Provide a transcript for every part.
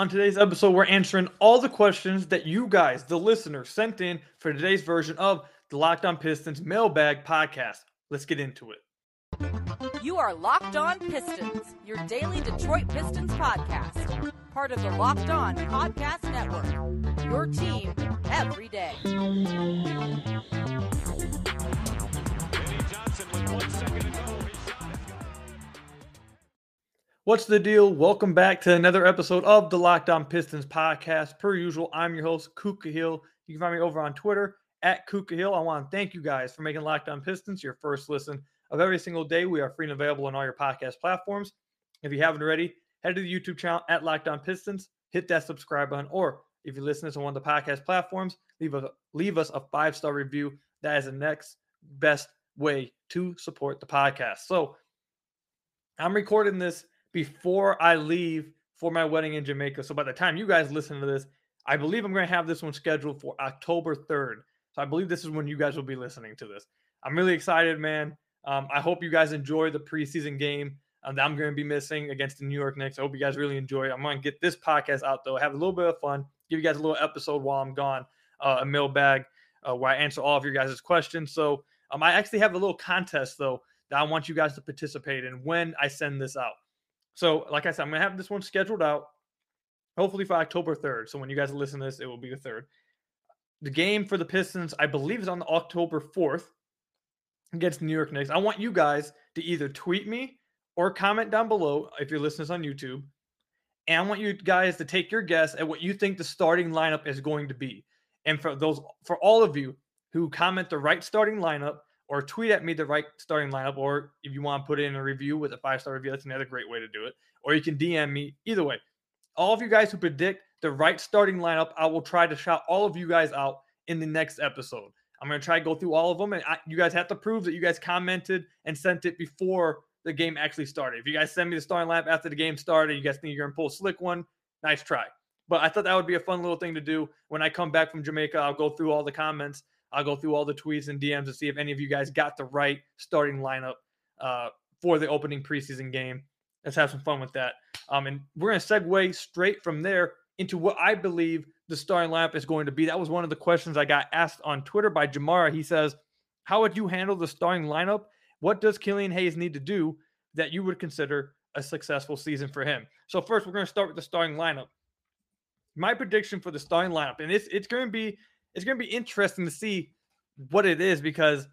On today's episode, we're answering all the questions that you guys, the listeners, sent in for today's version of the Locked On Pistons Mailbag Podcast. Let's get into it. You are Locked On Pistons, your daily Detroit Pistons podcast. Part of the Locked On Podcast Network. Your team every day. What's the deal? Welcome back to another episode of the Locked On Pistons podcast. Per usual, I'm your host, Kuka Hill. You can find me over on Twitter at Kuka Hill. I want to thank you guys for making Locked On Pistons your first listen of every single day. We are free and available on all your podcast platforms. If you haven't already, head to the YouTube channel at Locked On Pistons, hit that subscribe button, or if you listen to one of the podcast platforms, leave a leave us a five star review. That is the next best way to support the podcast. So I'm recording this before I leave for my wedding in Jamaica. So by the time you guys listen to this, I believe I'm going to have this one scheduled for October 3rd. So I believe this is when you guys will be listening to this. I'm really excited, man. Um, I hope you guys enjoy the preseason game um, that I'm going to be missing against the New York Knicks. I hope you guys really enjoy it. I'm going to get this podcast out, though, have a little bit of fun, give you guys a little episode while I'm gone, uh, a mailbag uh, where I answer all of your guys' questions. So um, I actually have a little contest, though, that I want you guys to participate in when I send this out. So, like I said, I'm to have this one scheduled out hopefully for October 3rd. So, when you guys listen to this, it will be the 3rd. The game for the Pistons, I believe, is on the October 4th against New York Knicks. I want you guys to either tweet me or comment down below if you're listening on YouTube. And I want you guys to take your guess at what you think the starting lineup is going to be. And for those, for all of you who comment the right starting lineup, or tweet at me the right starting lineup, or if you want to put in a review with a five star review, that's another great way to do it. Or you can DM me. Either way, all of you guys who predict the right starting lineup, I will try to shout all of you guys out in the next episode. I'm going to try to go through all of them, and I, you guys have to prove that you guys commented and sent it before the game actually started. If you guys send me the starting lineup after the game started, you guys think you're going to pull a slick one, nice try. But I thought that would be a fun little thing to do. When I come back from Jamaica, I'll go through all the comments I'll go through all the tweets and DMs to see if any of you guys got the right starting lineup uh, for the opening preseason game. Let's have some fun with that. Um, and we're going to segue straight from there into what I believe the starting lineup is going to be. That was one of the questions I got asked on Twitter by Jamara. He says, How would you handle the starting lineup? What does Killian Hayes need to do that you would consider a successful season for him? So, first, we're going to start with the starting lineup. My prediction for the starting lineup, and it's, it's going to be it's going to be interesting to see what it is because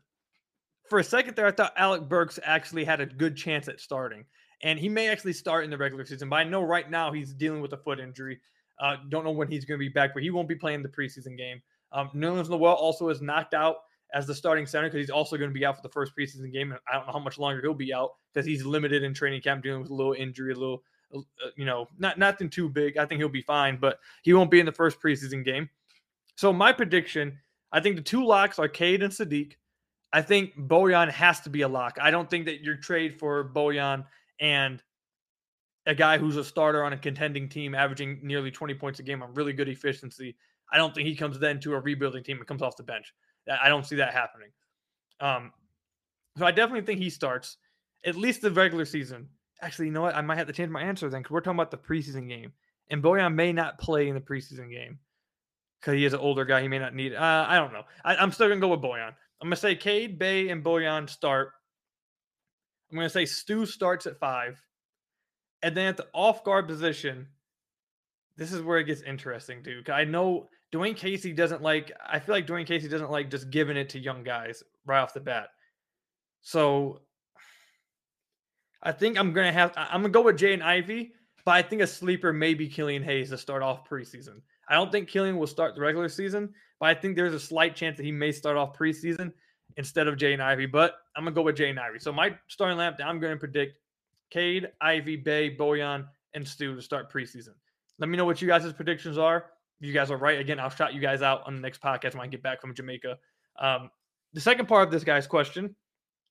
for a second there, I thought Alec Burks actually had a good chance at starting, and he may actually start in the regular season. But I know right now he's dealing with a foot injury. Uh, don't know when he's going to be back, but he won't be playing the preseason game. Um, Nerlens Noel also is knocked out as the starting center because he's also going to be out for the first preseason game, and I don't know how much longer he'll be out because he's limited in training camp, dealing with a little injury, a little, uh, you know, not nothing too big. I think he'll be fine, but he won't be in the first preseason game. So my prediction, I think the two locks are Cade and Saddiq. I think Bojan has to be a lock. I don't think that your trade for Bojan and a guy who's a starter on a contending team, averaging nearly 20 points a game on really good efficiency. I don't think he comes then to a rebuilding team and comes off the bench. I don't see that happening. Um, so I definitely think he starts at least the regular season. Actually, you know what? I might have to change my answer then because we're talking about the preseason game, and Bojan may not play in the preseason game because he is an older guy. He may not need. Uh, I don't know. I, am still gonna go with Bojan. I'm gonna say Cade, Bey, and Bojan start. I'm gonna say Stu starts at five, and then at the off guard position, this is where it gets interesting, dude. I know Dwane Casey doesn't like. I feel like Dwane Casey doesn't like just giving it to young guys right off the bat. So I think I'm gonna have. I'm gonna go with Jaden Ivey, but I think a sleeper may be Killian Hayes to start off preseason. I don't think Killian will start the regular season, but I think there's a slight chance that he may start off preseason instead of Jaden Ivey. But I'm gonna go with Jaden Ivey. So my starting lamp, I'm gonna predict Cade, Ivey, Bey, Bojan, and Stu to start preseason. Let me know what you guys' predictions are. If you guys are right, again, I'll shout you guys out on the next podcast when I get back from Jamaica. Um, the second part of this guy's question: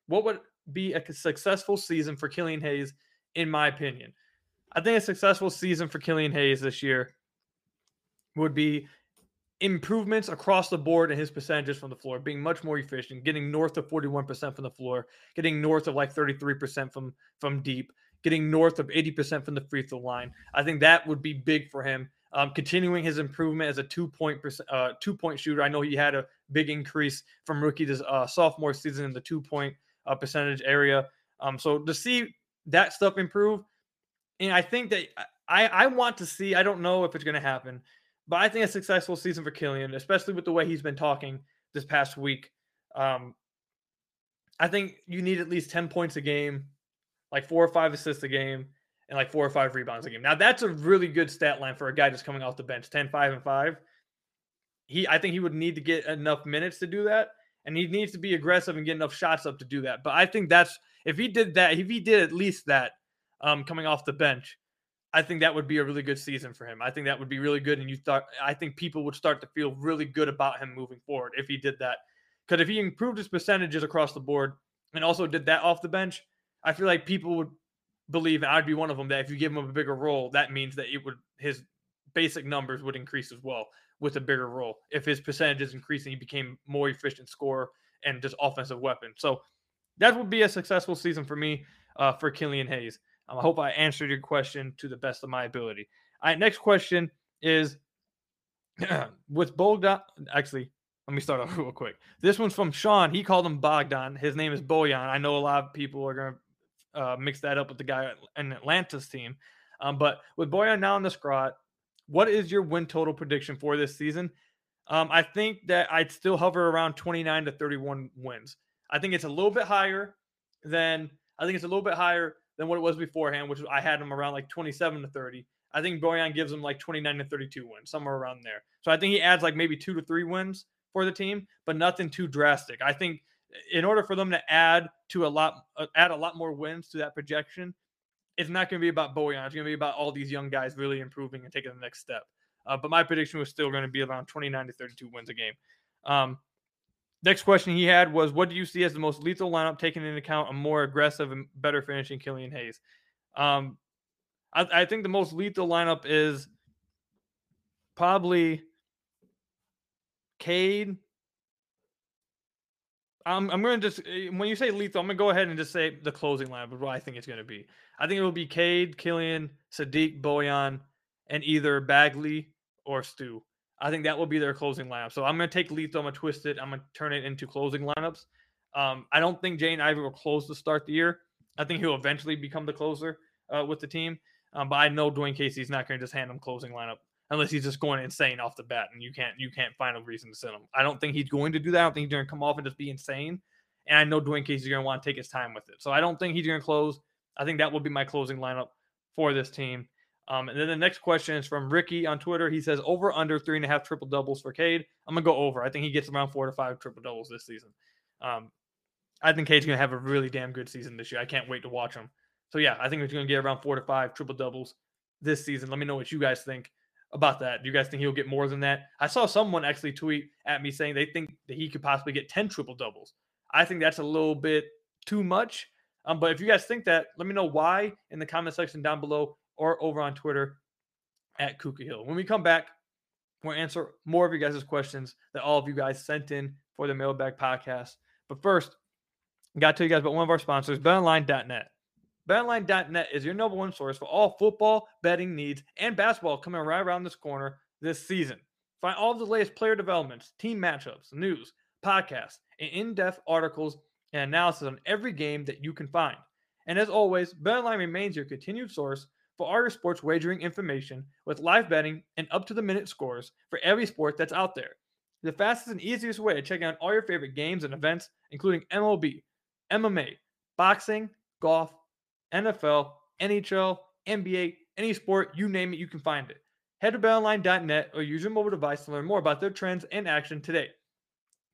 What would be a successful season for Killian Hayes, in my opinion? I think a successful season for Killian Hayes this year would be improvements across the board in his percentages from the floor, being much more efficient, getting north of 41% from the floor, getting north of like 33% from from deep, getting north of 80% from the free throw line. I think that would be big for him. Um, continuing his improvement as a two point uh, two point shooter. I know he had a big increase from rookie to uh, sophomore season in the two point uh, percentage area. Um, so to see that stuff improve, and I think that I I want to see. I don't know if it's going to happen, but I think a successful season for Killian, especially with the way he's been talking this past week. Um, I think you need at least 10 points a game, like four or five assists a game, and like four or five rebounds a game. Now, that's a really good stat line for a guy just coming off the bench 10, 5, and 5. He, I think he would need to get enough minutes to do that, and he needs to be aggressive and get enough shots up to do that. But I think that's if he did that, if he did at least that um, coming off the bench, I think that would be a really good season for him. I think that would be really good, and you thought I think people would start to feel really good about him moving forward if he did that. Because if he improved his percentages across the board and also did that off the bench, I feel like people would believe, and I'd be one of them, that if you give him a bigger role, that means that it would his basic numbers would increase as well with a bigger role. If his percentages increasing, he became more efficient scorer and just offensive weapon. So that would be a successful season for me uh, for Killian Hayes. Um, I hope I answered your question to the best of my ability. All right, next question is with Bogdan. Actually, let me start off real quick. This one's from Sean. He called him Bogdan. His name is Boyan. I know a lot of people are going to uh, mix that up with the guy in Atlanta's team. Um, but with Boyan now in the squad, what is your win total prediction for this season? Um, I think that I'd still hover around 29 to 31 wins. I think it's a little bit higher than I think it's a little bit higher than what it was beforehand, which I had him around like 27 to 30. I think Bojan gives him like 29 to 32 wins, somewhere around there. So I think he adds like maybe two to three wins for the team, but nothing too drastic. I think in order for them to add to a lot, uh, add a lot more wins to that projection, it's not going to be about Bojan. It's going to be about all these young guys really improving and taking the next step. Uh, but my prediction was still going to be around 29 to 32 wins a game. Um, next question he had was, "What do you see as the most lethal lineup, taking into account a more aggressive and better finishing Killian Hayes?" Um, I, I think the most lethal lineup is probably Cade. I'm, I'm going to just, eh, when you say lethal, I'm going to go ahead and just say the closing lineup of what I think it's going to be. I think it will be Cade, Killian, Saddiq, Bojan, and either Bagley or Stu. I think that will be their closing lineup. So I'm going to take lethal, I'm going to twist it, I'm going to turn it into closing lineups. Um, I don't think Jaden Ivey will close to start the year. I think he'll eventually become the closer uh, with the team. Um, but I know Dwane Casey's not going to just hand him closing lineup unless he's just going insane off the bat and you can't you can't find a reason to send him. I don't think he's going to do that. I don't think he's going to come off and just be insane. And I know Dwane Casey's going to want to take his time with it. So I don't think he's going to close. I think that will be my closing lineup for this team. Um, and then the next question is from Ricky on Twitter. He says over under three and a half triple doubles for Cade. I'm gonna go over. I think he gets around four to five triple doubles this season. Um, I think Cade's gonna have a really damn good season this year. I can't wait to watch him. So yeah, I think he's gonna get around four to five triple doubles this season. Let me know what you guys think about that. Do you guys think he'll get more than that? I saw someone actually tweet at me saying they think that he could possibly get 10 triple doubles. I think that's a little bit too much. Um, but if you guys think that, let me know why in the comment section down below or over on Twitter at Kuka Hill. When we come back, we'll answer more of you guys' questions that all of you guys sent in for the Mailbag podcast. But first, I got to tell you guys about one of our sponsors, betonline.net. BetOnline.net is your number one source for all football betting needs and basketball coming right around this corner this season. Find all of the latest player developments, team matchups, news, podcasts, and in-depth articles and analysis on every game that you can find. And as always, BetOnline remains your continued source for all your sports wagering information with live betting and up-to-the-minute scores for every sport that's out there. The fastest and easiest way to check out all your favorite games and events, including MLB, MMA, boxing, golf, NFL, NHL, NBA, any sport, you name it, you can find it. Head to betonline.net or use your mobile device to learn more about their trends and action today.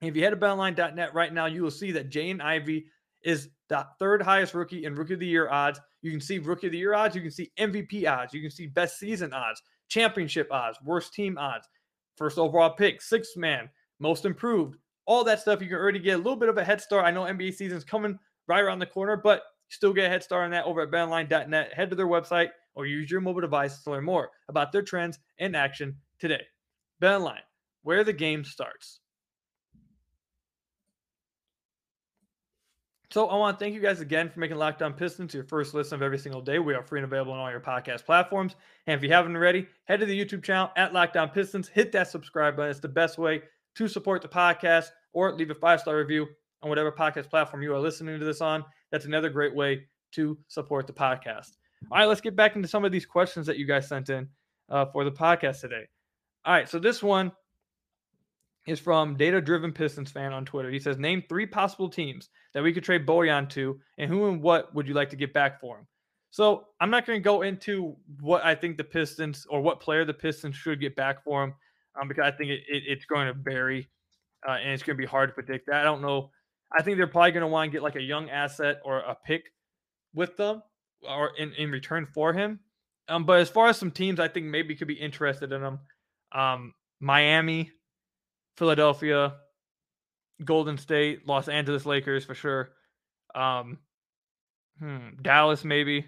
If you head to betonline.net right now, you will see that Jaden Ivey is the third highest rookie in rookie of the year odds. You can see rookie of the year odds, you can see MVP odds, you can see best season odds, championship odds, worst team odds, first overall pick, sixth man, most improved, all that stuff. You can already get a little bit of a head start. I know NBA season's coming right around the corner, but Still get a head start on that over at betonline.net. Head to their website or use your mobile device to learn more about their trends and action today. BetOnline, where the game starts. So I want to thank you guys again for making Locked On Pistons your first listen of every single day. We are free and available on all your podcast platforms. And if you haven't already, head to the YouTube channel at Locked On Pistons. Hit that subscribe button. It's the best way to support the podcast or leave a five star review on whatever podcast platform you are listening to this on. That's another great way to support the podcast. All right, let's get back into some of these questions that you guys sent in uh, for the podcast today. All right, so this one is from Data Driven Pistons fan on Twitter. He says, Name three possible teams that we could trade Bojan to, and who and what would you like to get back for him? So I'm not going to go into what I think the Pistons or what player the Pistons should get back for him um, because I think it, it, it's going to vary uh, and it's going to be hard to predict that. I don't know. I think they're probably going to want to get like a young asset or a pick with them or in, in return for him. Um, but as far as some teams, I think maybe could be interested in them. Um, Miami, Philadelphia, Golden State, Los Angeles Lakers for sure. Um, hmm, Dallas maybe.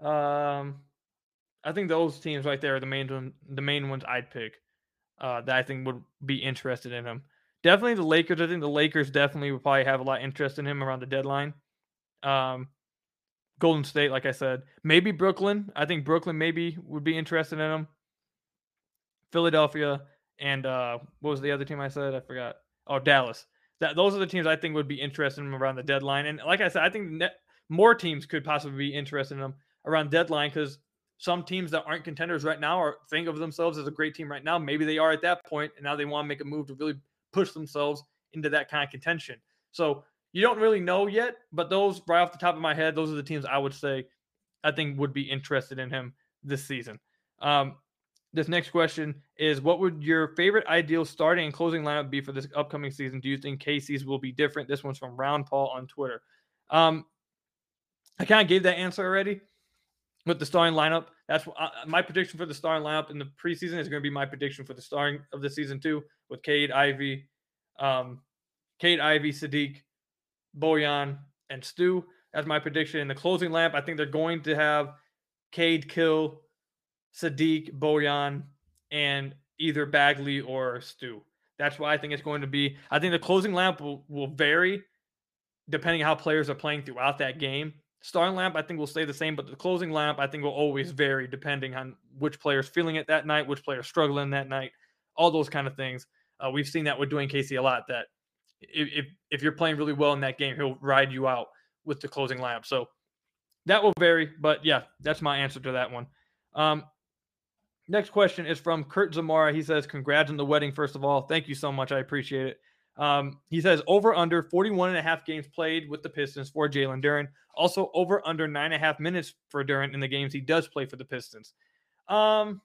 Um, I think those teams right there are the main one, the main ones I'd pick. Uh, that I think would be interested in him. Definitely the Lakers. I think the Lakers definitely would probably have a lot of interest in him around the deadline. Um, Golden State, like I said, maybe Brooklyn. I think Brooklyn maybe would be interested in him. Philadelphia and uh, what was the other team I said? I forgot. Oh, Dallas. That those are the teams I think would be interested in around the deadline. And like I said, I think net, more teams could possibly be interested in him around deadline because some teams that aren't contenders right now or think of themselves as a great team right now. Maybe they are at that point, and now they want to make a move to really push themselves into that kind of contention. So you don't really know yet, but those right off the top of my head, those are the teams I would say I think would be interested in him this season. Um, this next question is what would your favorite ideal starting and closing lineup be for this upcoming season? Do you think Casey's will be different? This one's from Round Paul on Twitter. Um, I kind of gave that answer already with the starting lineup. That's uh, my prediction for the starting lineup in the preseason is going to be my prediction for the starting of the season too, with Cade, Ivey, um, Cade, Ivey, Saddiq, Bojan, and Stu. That's my prediction. In the closing lamp, I think they're going to have Cade, Kill, Saddiq, Bojan, and either Bagley or Stu. That's why I think it's going to be. I think the closing lamp will, will vary depending how players are playing throughout that game. Starting lamp, I think will stay the same, but the closing lamp, I think will always vary depending on which player's feeling it that night, which player's struggling that night, all those kind of things. Uh, we've seen that with Dwane Casey a lot. That if, if if you're playing really well in that game, he'll ride you out with the closing lamp. So that will vary, but yeah, that's my answer to that one. Um, Next question is from Kurt Zamora. He says, Congrats on the wedding, first of all. Thank you so much. I appreciate it. Um, he says, over under 41 and a half games played with the Pistons for Jalen Duren. Also, over under nine and a half minutes for Duren in the games he does play for the Pistons. Um,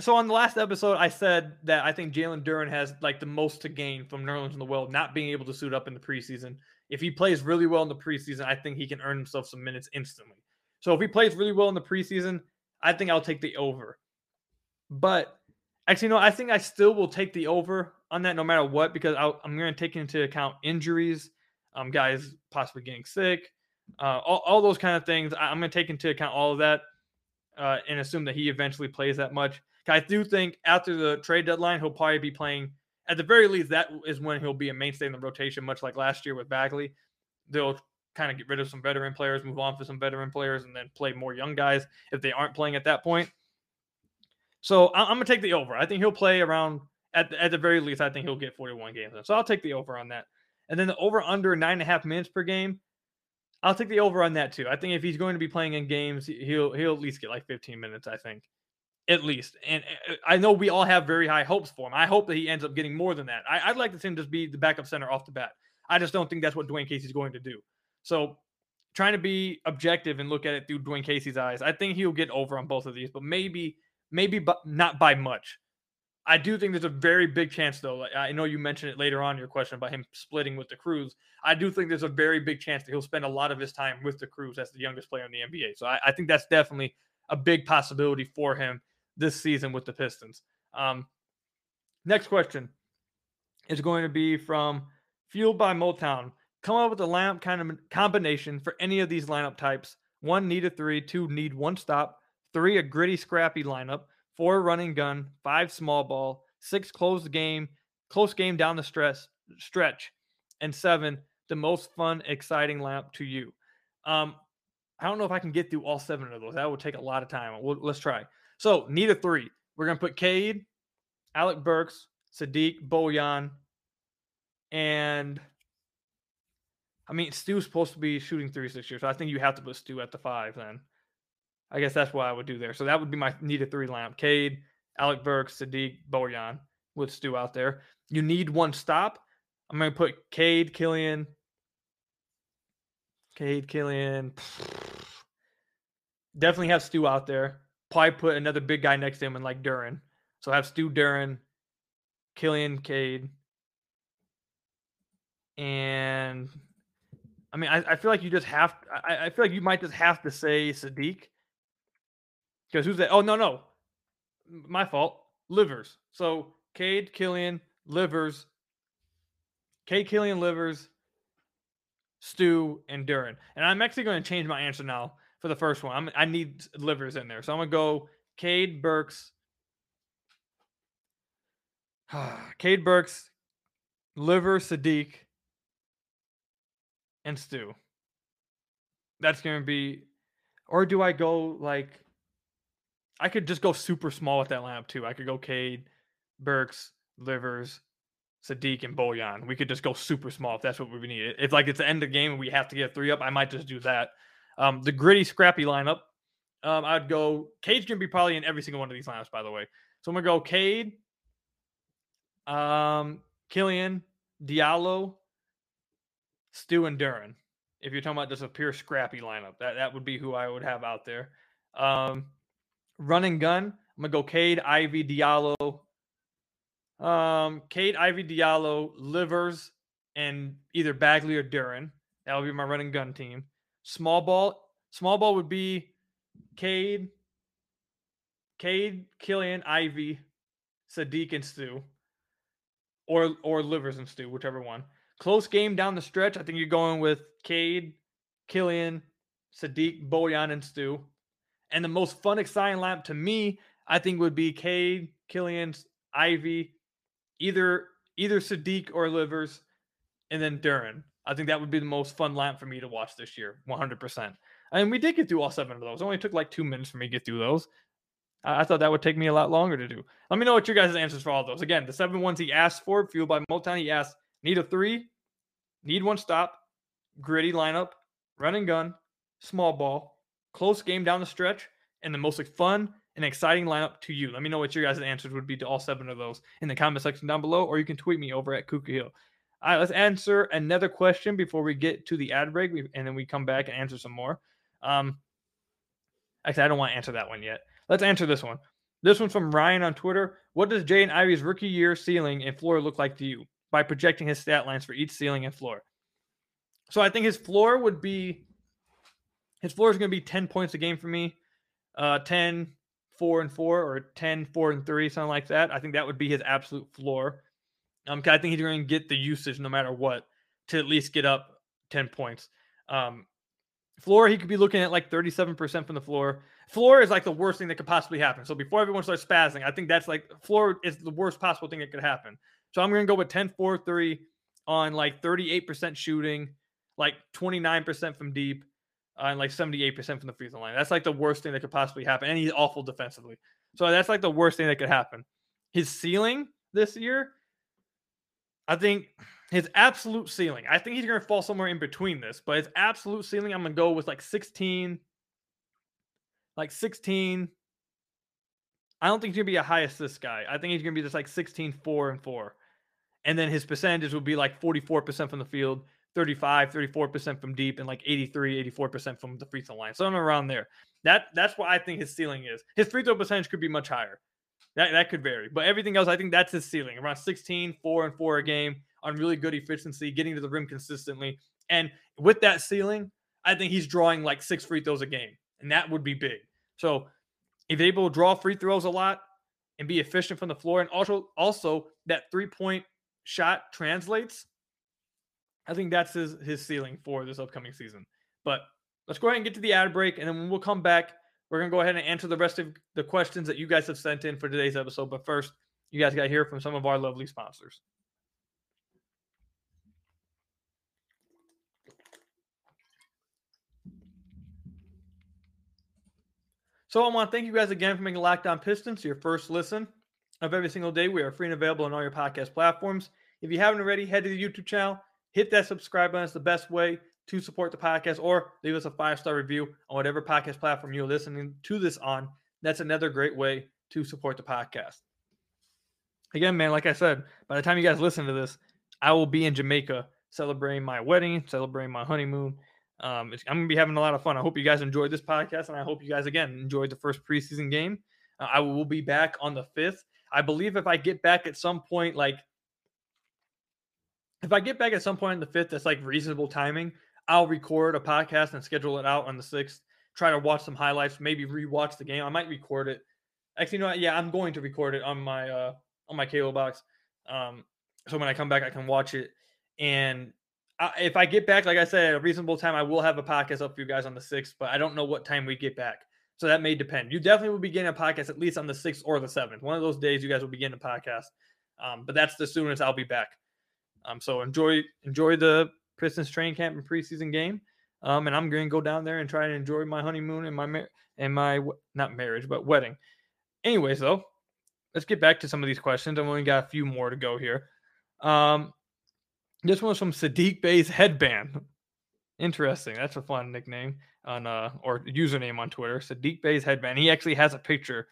so on the last episode, I said that I think Jalen Duren has like the most to gain from Nerlens in the world not being able to suit up in the preseason. If he plays really well in the preseason, I think he can earn himself some minutes instantly. So if he plays really well in the preseason, I think I'll take the over. But actually, no, I think I still will take the over on that no matter what because i am going to take into account injuries, um, guys possibly getting sick, uh, all, all those kind of things. I, am going to take into account all of that uh, and assume that he eventually plays that much. I do think after the trade deadline, he'll probably be playing. At the very least, that is when he'll be a mainstay in the rotation, much like last year with Bagley. They'll kind of get rid of some veteran players, move on for some veteran players, and then play more young guys if they aren't playing at that point. So I'm to take the over. I think he'll play around at the, at the very least. I think he'll get 41 games. So I'll take the over on that. And then the over under nine and a half minutes per game. I'll take the over on that too. I think if he's going to be playing in games, he'll he'll at least get like 15 minutes. I think, at least. And uh, I know we all have very high hopes for him. I hope that he ends up getting more than that. I, would like to see him just be the backup center off the bat. I just don't think that's what Dwane Casey's going to do. So trying to be objective and look at it through Dwane Casey's eyes, I think he'll get over on both of these, but maybe, maybe but not by much. I do think there's a very big chance, though. I know you mentioned it later on your question about him splitting with the Cruise. I do think there's a very big chance that he'll spend a lot of his time with the Cruise as the youngest player in the NBA. So I, I think that's definitely a big possibility for him this season with the Pistons. Um, next question is going to be from Fueled by Motown come up with a lineup kind of combination for any of these lineup types. One, need a three. Two, need one stop. Three, a gritty, scrappy lineup. Four, running gun. Five, small ball. Six, close game. Close game down the stress. stretch. And seven, the most fun, exciting lineup to you. Um, I don't know if I can get through all seven of those. That would take a lot of time. We'll, let's try. So, need a three. We're to put Cade, Alec Burks, Saddiq, Bojan, and I mean, Stu's supposed to be shooting three this year, so I think you have to put Stu at the five then. I guess that's what I would do there. So that would be my need a three lamp. Cade, Alec Burks, Saddiq, Bojan with Stu out there. You need one stop. I'm going to put Cade, Killian, Cade, Killian. Definitely have Stu out there. Probably put another big guy next to him and like Duren. So have Stu Duren, Killian, Cade, and I mean, I, I feel like you just have. I, I feel like you might just have to say Saddiq because who's that? Oh no, no, my fault. Livers. So Cade, Killian, Livers, Cade, Killian, Livers, Stew, and Duren. And I'm actually going to change my answer now for the first one. I'm, I need Livers in there, so I'm gonna go Cade, Burks, Cade, Burks, Liver, Saddiq, and Stu. That's going to be, or do I go like, I could just go super small with that lineup too. I could go Cade, Burks, Livers, Saddiq, and Bojan. We could just go super small if that's what we need. If like it's the end of the game and we have to get three up, I might just do that. Um, the gritty, scrappy lineup, um, I'd go. Cade's gonna be probably in every single one of these lineups, by the way. So I'm gonna go Cade, um, Killian, Diallo, Stu and Duren. If you're talking about just a pure scrappy lineup, that that would be who I would have out there. Um, running gun, I'm gonna go Cade, Ivey, Diallo. Um, Cade, Ivey, Diallo, Livers, and either Bagley or Duren. That would be my running gun team. Small ball, small ball would be Cade, Cade, Killian, Ivey, Saddiq, and Stu. Or or Livers and Stu, whichever one. Close game down the stretch. I think you're going with Cade, Killian, Saddiq, Bojan, and Stu. And the most fun, exciting lap to me, I think, would be Cade, Killian, Ivey, either either Saddiq or Livers, and then Duren. I think that would be the most fun lap for me to watch this year, 100%. And we did get through all seven of those. It only took like two minutes for me to get through those. I, thought that would take me a lot longer to do. Let me know what your guys' answers for all those. Again, the seven ones he asked for, fueled by Motown, he asked, need a three, need one stop, gritty lineup, running gun, small ball, close game down the stretch, and the most fun and exciting lineup to you. Let me know what your guys' answers would be to all seven of those in the comment section down below, or you can tweet me over at Kuka Hill. All right, let's answer another question before we get to the ad break, and then we come back and answer some more. Um, actually, I don't want to answer that one yet. Let's answer this one. This one's from Ryan on Twitter. What does Jaden Ivey's rookie year ceiling and floor look like to you? By projecting his stat lines for each ceiling and floor. So I think his floor would be his floor is going to be 10 points a game for me. Uh 10 4 and 4 or 10 4 and 3 something like that. I think that would be his absolute floor. Um I think he's going to get the usage no matter what to at least get up 10 points. Um floor he could be looking at like 37% from the floor. Floor is like the worst thing that could possibly happen. So before everyone starts spazzing, I think that's like floor is the worst possible thing that could happen. So I'm going to go with 10 4 3 on like 38% shooting, like 29% from deep, uh, and like 78% from the free throw line. That's like the worst thing that could possibly happen. And he's awful defensively. So that's like the worst thing that could happen. His ceiling this year, I think his absolute ceiling, I think he's going to fall somewhere in between this, but his absolute ceiling, I'm going to go with like 16, like 16. I don't think he's going to be a high assist guy. I think he's going to be just like 16, 4 and 4 and then his percentages would be like 44% from the field, 35, 34% from deep, and like 83, 84% from the free throw line. So I'm around there. That that's what I think his ceiling is. His free throw percentage could be much higher. That that could vary. But everything else, I think that's his ceiling. Around 16, 4 and 4 a game on really good efficiency, getting to the rim consistently. And with that ceiling, I think he's drawing like six free throws a game. And that would be big. So if able to draw free throws a lot and be efficient from the floor, and also also that three point shot translates, I think that's his his ceiling for this upcoming season. But let's go ahead and get to the ad break, and then when we'll come back, we're gonna go ahead and answer the rest of the questions that you guys have sent in for today's episode. But first, you guys got to hear from some of our lovely sponsors. So I want to thank you guys again for making Locked On Pistons your first listen of every single day. We are free and available on all your podcast platforms. If you haven't already, head to the YouTube channel, hit that subscribe button. It's the best way to support the podcast, or leave us a five star review on whatever podcast platform you're listening to this on. That's another great way to support the podcast. Again, man, like I said, by the time you guys listen to this, I will be in Jamaica celebrating my wedding, celebrating my honeymoon. Um, I'm gonna be having a lot of fun. I hope you guys enjoyed this podcast, and I hope you guys again enjoyed the first preseason game. Uh, I will be back on the fifth. I believe if I get back at some point, like if I get back at some point in the fifth, that's like reasonable timing. I'll record a podcast and schedule it out on the sixth. Try to watch some highlights, maybe rewatch the game. I might record it. Actually, you know what? Yeah, I'm going to record it on my uh on my cable box. Um, so when I come back, I can watch it. And I, if I get back, like I said, at a reasonable time, I will have a podcast up for you guys on the sixth. But I don't know what time we get back, so that may depend. You definitely will be getting a podcast at least on the sixth or the seventh. One of those days, you guys will be getting a podcast. Um, but that's the soonest I'll be back. Um, so enjoy enjoy the Pistons training camp and preseason game. Um, and I'm going to go down there and try to enjoy my honeymoon and my mar- and my not marriage but wedding. Anyways, though, let's get back to some of these questions. I've only got a few more to go here. Um, this one's from Saddiq Bey's headband. Interesting. That's a fun nickname on uh or username on Twitter. Saddiq Bey's headband. He actually has a picture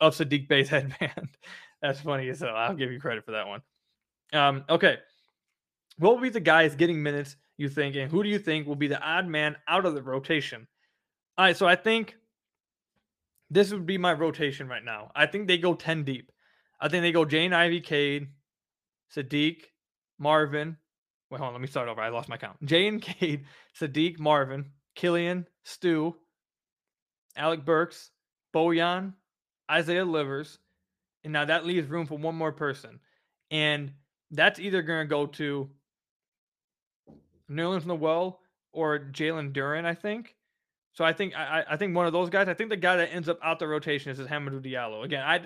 of Saddiq Bey's headband. That's funny so I'll give you credit for that one. Um, okay. What will be the guys getting minutes you think, and who do you think will be the odd man out of the rotation? All right, so I think this would be my rotation right now. I think they go 10 deep. I think they go Jaden Ivey Cade, Saddiq, Marvin. Wait, hold on. Let me start over. I lost my count. Jay and Cade, Saddiq, Marvin, Killian, Stu, Alec Burks, Bojan, Isaiah Livers. And now that leaves room for one more person. And that's either going to go to Nerlin from the Noel or Jalen Duren, I think. So I think I, I think one of those guys. I think the guy that ends up out the rotation is, Hamidou Diallo. Again, I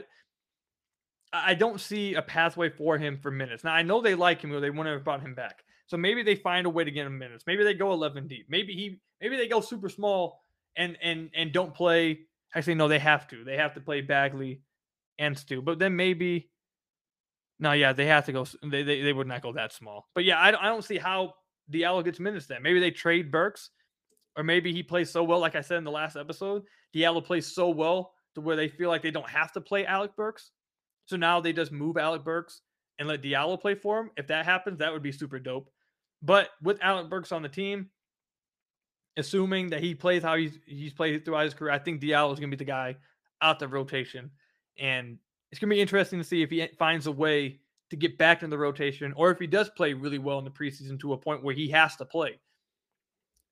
I don't see a pathway for him for minutes. Now I know they like him or they want to have brought him back. So maybe they find a way to get him minutes. Maybe they go 11 deep. Maybe he maybe they go super small and and and don't play. Actually, no, they have to. They have to play Bagley and Stu. But then maybe no, yeah, they have to go. They they, they would not go that small. But yeah, I, I don't see how Diallo gets minutes then. Maybe they trade Burks, or maybe he plays so well, like I said in the last episode, Diallo plays so well to where they feel like they don't have to play Alec Burks. So now they just move Alec Burks and let Diallo play for him. If that happens, that would be super dope. But with Alec Burks on the team, assuming that he plays how he's he's played throughout his career, I think Diallo is going to be the guy out the rotation, and it's going to be interesting to see if he finds a way to get back in the rotation, or if he does play really well in the preseason to a point where he has to play.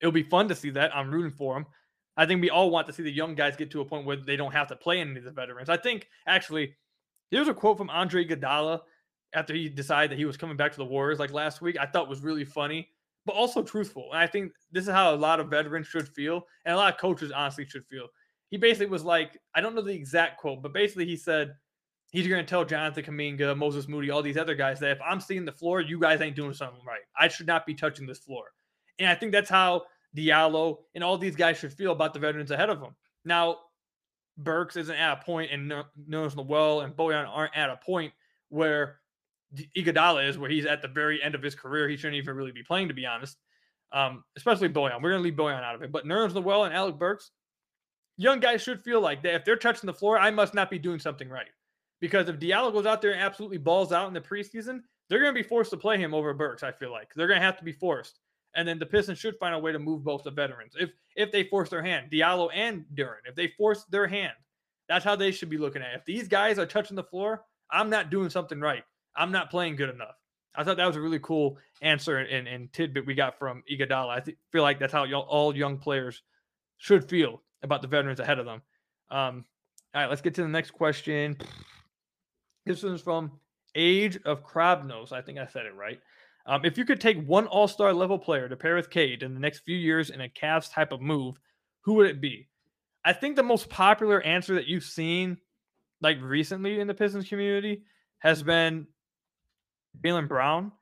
It'll be fun to see that. I'm rooting for him. I think we all want to see the young guys get to a point where they don't have to play any of the veterans. I think actually, here's a quote from Andre Iguodala after he decided that he was coming back to the Warriors like last week. I thought was really funny, but also truthful. And I think this is how a lot of veterans should feel, and a lot of coaches honestly should feel. He basically was like, I don't know the exact quote, but basically he said he's going to tell Jonathan Kuminga, Moses Moody, all these other guys that if I'm seeing the floor, you guys ain't doing something right. I should not be touching this floor. And I think that's how Diallo and all these guys should feel about the veterans ahead of them. Now, Burks isn't at a point, and Nerlens Noel and Bojan aren't at a point where Iguodala is, where he's at the very end of his career. He shouldn't even really be playing, to be honest. Um, especially Bojan. We're going to leave Bojan out of it. But Nerlens Noel and Alec Burks, young guys should feel like that if they're touching the floor, I must not be doing something right. Because if Diallo goes out there and absolutely balls out in the preseason, they're going to be forced to play him over Burks. I feel like they're going to have to be forced, and then the Pistons should find a way to move both the veterans if if they force their hand, Diallo and Duren. If they force their hand, that's how they should be looking at. It. If these guys are touching the floor, I'm not doing something right. I'm not playing good enough. I thought that was a really cool answer and, and tidbit we got from Iguodala. I th- feel like that's how all young players should feel about the veterans ahead of them. Um, all right, let's get to the next question. This one's from Age of Crabnose. I think I said it right. Um, if you could take one All Star level player to pair with Cade in the next few years in a Cavs type of move, who would it be? I think the most popular answer that you've seen, like recently in the Pistons community, has been Jaylen Brown.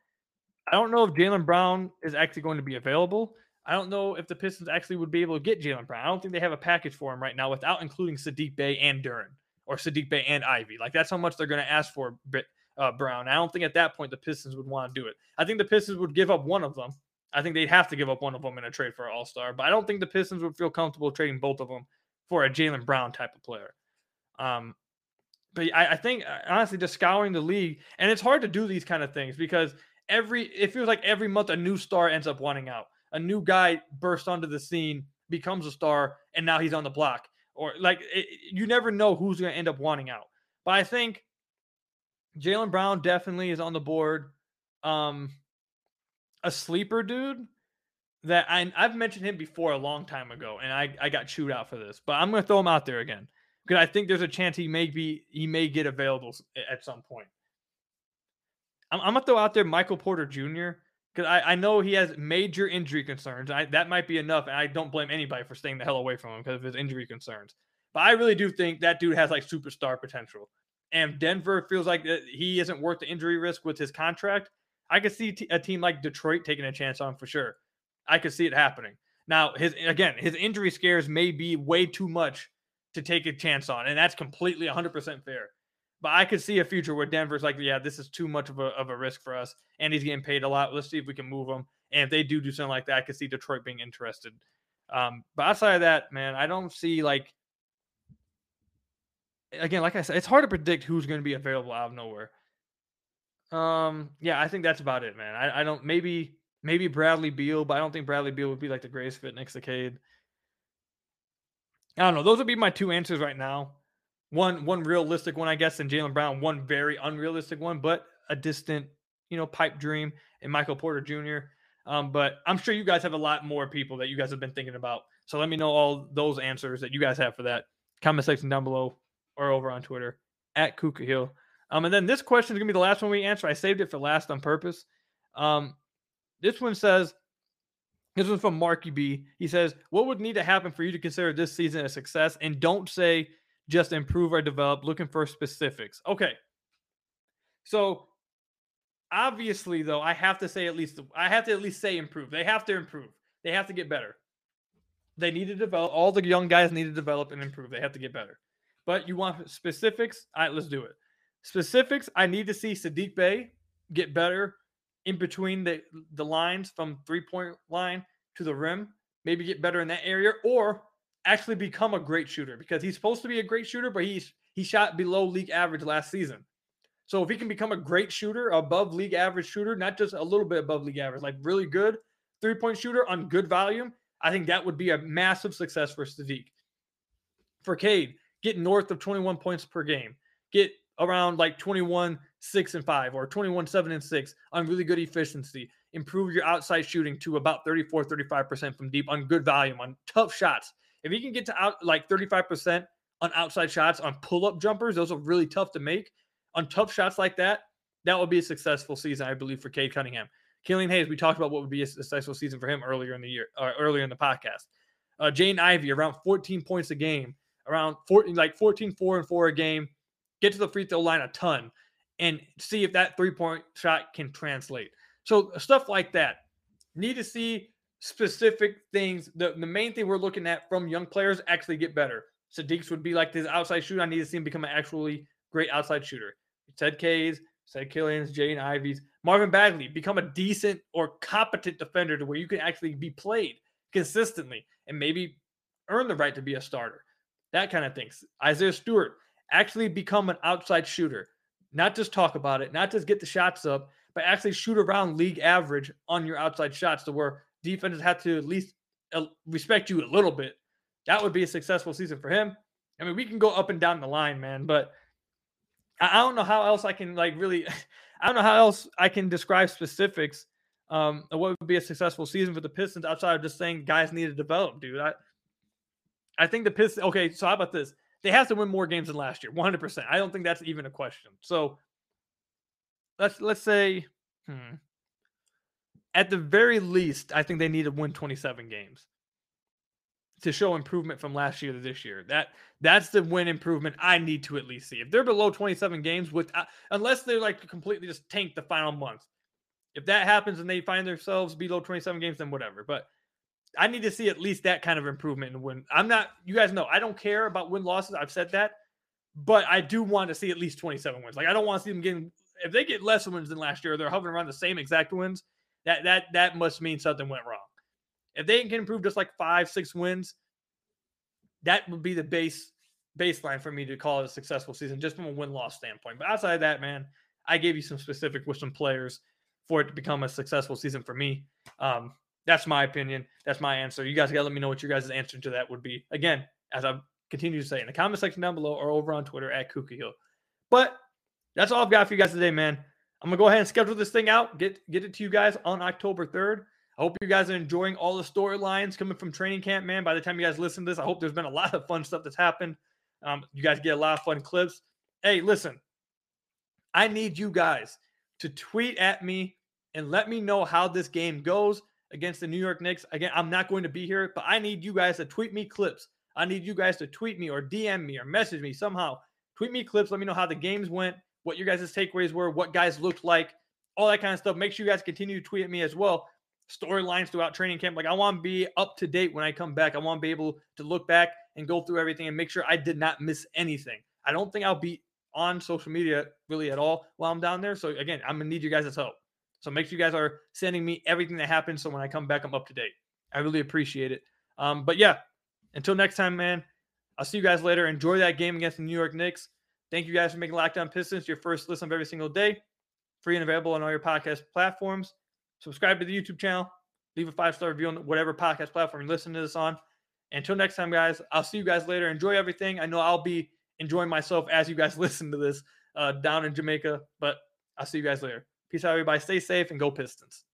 I don't know if Jaylen Brown is actually going to be available. I don't know if the Pistons actually would be able to get Jaylen Brown. I don't think they have a package for him right now without including Saddiq Bey and Duren or Saddiq Bey and Ivey. Like that's how much they're going to ask for uh, Brown. I don't think at that point the Pistons would want to do it. I think the Pistons would give up one of them. I think they'd have to give up one of them in a trade for an All Star, but I don't think the Pistons would feel comfortable trading both of them for a Jaylen Brown type of player. Um, but I, I think uh, honestly, just scouring the league, and it's hard to do these kind of things because every it feels like every month a new star ends up wanting out. A new guy bursts onto the scene, becomes a star, and now he's on the block. Or like it, you never know who's going to end up wanting out. But I think Jaylen Brown definitely is on the board. Um, a sleeper dude that I, I've mentioned him before a long time ago, and I, I got chewed out for this, but I'm going to throw him out there again because I think there's a chance he may be he may get available at some point. I'm, I'm gonna throw out there Michael Porter Jr. because I, I know he has major injury concerns. I, that might be enough, and I don't blame anybody for staying the hell away from him because of his injury concerns. But I really do think that dude has like superstar potential. And Denver feels like he isn't worth the injury risk with his contract. I could see a team like Detroit taking a chance on for sure. I could see it happening. Now, his again, his injury scares may be way too much to take a chance on, and that's completely 100% fair. But I could see a future where Denver's like, yeah, this is too much of a, of a risk for us, and he's getting paid a lot. Let's see if we can move him. And if they do do something like that, I could see Detroit being interested. Um, but outside of that, man, I don't see like again, like I said, it's hard to predict who's going to be available out of nowhere. Um, yeah, I think that's about it, man. I, I don't maybe maybe Bradley Beal, but I don't think Bradley Beal would be like the greatest fit next to Cade. I don't know. Those would be my two answers right now. One one realistic one, I guess, and Jaylen Brown. One very unrealistic one, but a distant, you know, pipe dream and Michael Porter Jr. Um, but I'm sure you guys have a lot more people that you guys have been thinking about. So let me know all those answers that you guys have for that. Comment section down below or over on Twitter at Kuka Hill. Um, and then this question is gonna be the last one we answer. I saved it for last on purpose. Um, this one says, this one's from Marky B. He says, What would need to happen for you to consider this season a success? And don't say just improve or develop, looking for specifics. Okay. So obviously, though, I have to say at least I have to at least say improve. They have to improve. They have to get better. They need to develop. All the young guys need to develop and improve. They have to get better. But you want specifics? All right, let's do it. Specifics, I need to see Saddiq Bey get better in between the, the lines from three point line to the rim, maybe get better in that area, or actually become a great shooter because he's supposed to be a great shooter, but he's he shot below league average last season. So if he can become a great shooter, above league average shooter, not just a little bit above league average, like really good three point shooter on good volume, I think that would be a massive success for Saddiq. For Cade, get north of 21 points per game, get around like 21 6 and 5 or 21 7 and 6 on really good efficiency. Improve your outside shooting to about 34 35% from deep on good volume on tough shots. If you can get to out like 35% on outside shots on pull-up jumpers those are really tough to make. On tough shots like that that would be a successful season i believe for Cade Cunningham. Killian Hayes, we talked about what would be a successful season for him earlier in the year, or uh, earlier in the podcast. Uh, Jaden Ivey, around 14 points a game, around 14, like 14, 4 and 4 a game, get to the free throw line a ton and see if that three point shot can translate. So, stuff like that. Need to see specific things. The, the main thing we're looking at from young players actually get better. Saddiq's would be like this outside shooter. I need to see him become an actually great outside shooter. Said K's, said Killian's, Jaden Ivey's, Marvin Bagley, become a decent or competent defender to where you can actually be played consistently and maybe earn the right to be a starter. That kind of things. Isaiah Stewart, actually become an outside shooter. Not just talk about it, not just get the shots up, but actually shoot around league average on your outside shots to where defenses have to at least uh, respect you a little bit. That would be a successful season for him. I mean, we can go up and down the line, man, but I don't know how else I can like really, I don't know how else I can describe specifics um, of what would be a successful season for the Pistons outside of just saying guys need to develop, dude. I, I think the Pistons. Okay, so how about this? They have to win more games than last year, 100%. I don't think that's even a question. So let's let's say hmm, at the very least, I think they need to win 27 games to show improvement from last year to this year. That that's the win improvement I need to at least see. If they're below 27 games with uh, unless they're like completely just tank the final month. If that happens and they find themselves below 27 games then whatever. But I need to see at least that kind of improvement in win. I'm not, you guys know, I don't care about win losses. I've said that, but I do want to see at least 27 wins. Like I don't want to see them getting, if they get less wins than last year, they're hovering around the same exact wins. That that that must mean something went wrong. If they can improve just like five, six wins, that would be the base baseline for me to call it a successful season, just from a win loss standpoint. But outside of that, man, I gave you some specific with some players for it to become a successful season for me. Um, that's my opinion. That's my answer. You guys got to let me know what your guys' answer to that would be. Again, as I continue to say in the comment section down below or over on Twitter at Kooka Hill. But that's all I've got for you guys today, man. I'm gonna go ahead and schedule this thing out, get get it to you guys on October 3rd. I hope you guys are enjoying all the storylines coming from training camp, man. By the time you guys listen to this, I hope there's been a lot of fun stuff that's happened. Um, you guys get a lot of fun clips. Hey, listen, I need you guys to tweet at me and let me know how this game goes against the New York Knicks. Again, I'm not going to be here, but I need you guys to tweet me clips. I need you guys to tweet me or DM me or message me somehow. Tweet me clips. Let me know how the games went, what your guys' takeaways were, what guys looked like, all that kind of stuff. Make sure you guys continue to tweet at me as well. Storylines throughout training camp. Like, I want to be up to date when I come back. I want to be able to look back and go through everything and make sure I did not miss anything. I don't think I'll be on social media really at all while I'm down there. So, again, I'm going to need you guys' help. So make sure you guys are sending me everything that happens. So when I come back, I'm up to date. I really appreciate it. Um, but yeah, until next time, man, I'll see you guys later. Enjoy that game against the New York Knicks. Thank you guys for making Locked On Pistons your first listen of every single day. Free and available on all your podcast platforms. Subscribe to the YouTube channel. Leave a five star review on whatever podcast platform you listen to this on. Until next time, guys, I'll see you guys later. Enjoy everything. I know I'll be enjoying myself as you guys listen to this uh, down in Jamaica, but I'll see you guys later. Peace out, everybody. Stay safe and go Pistons.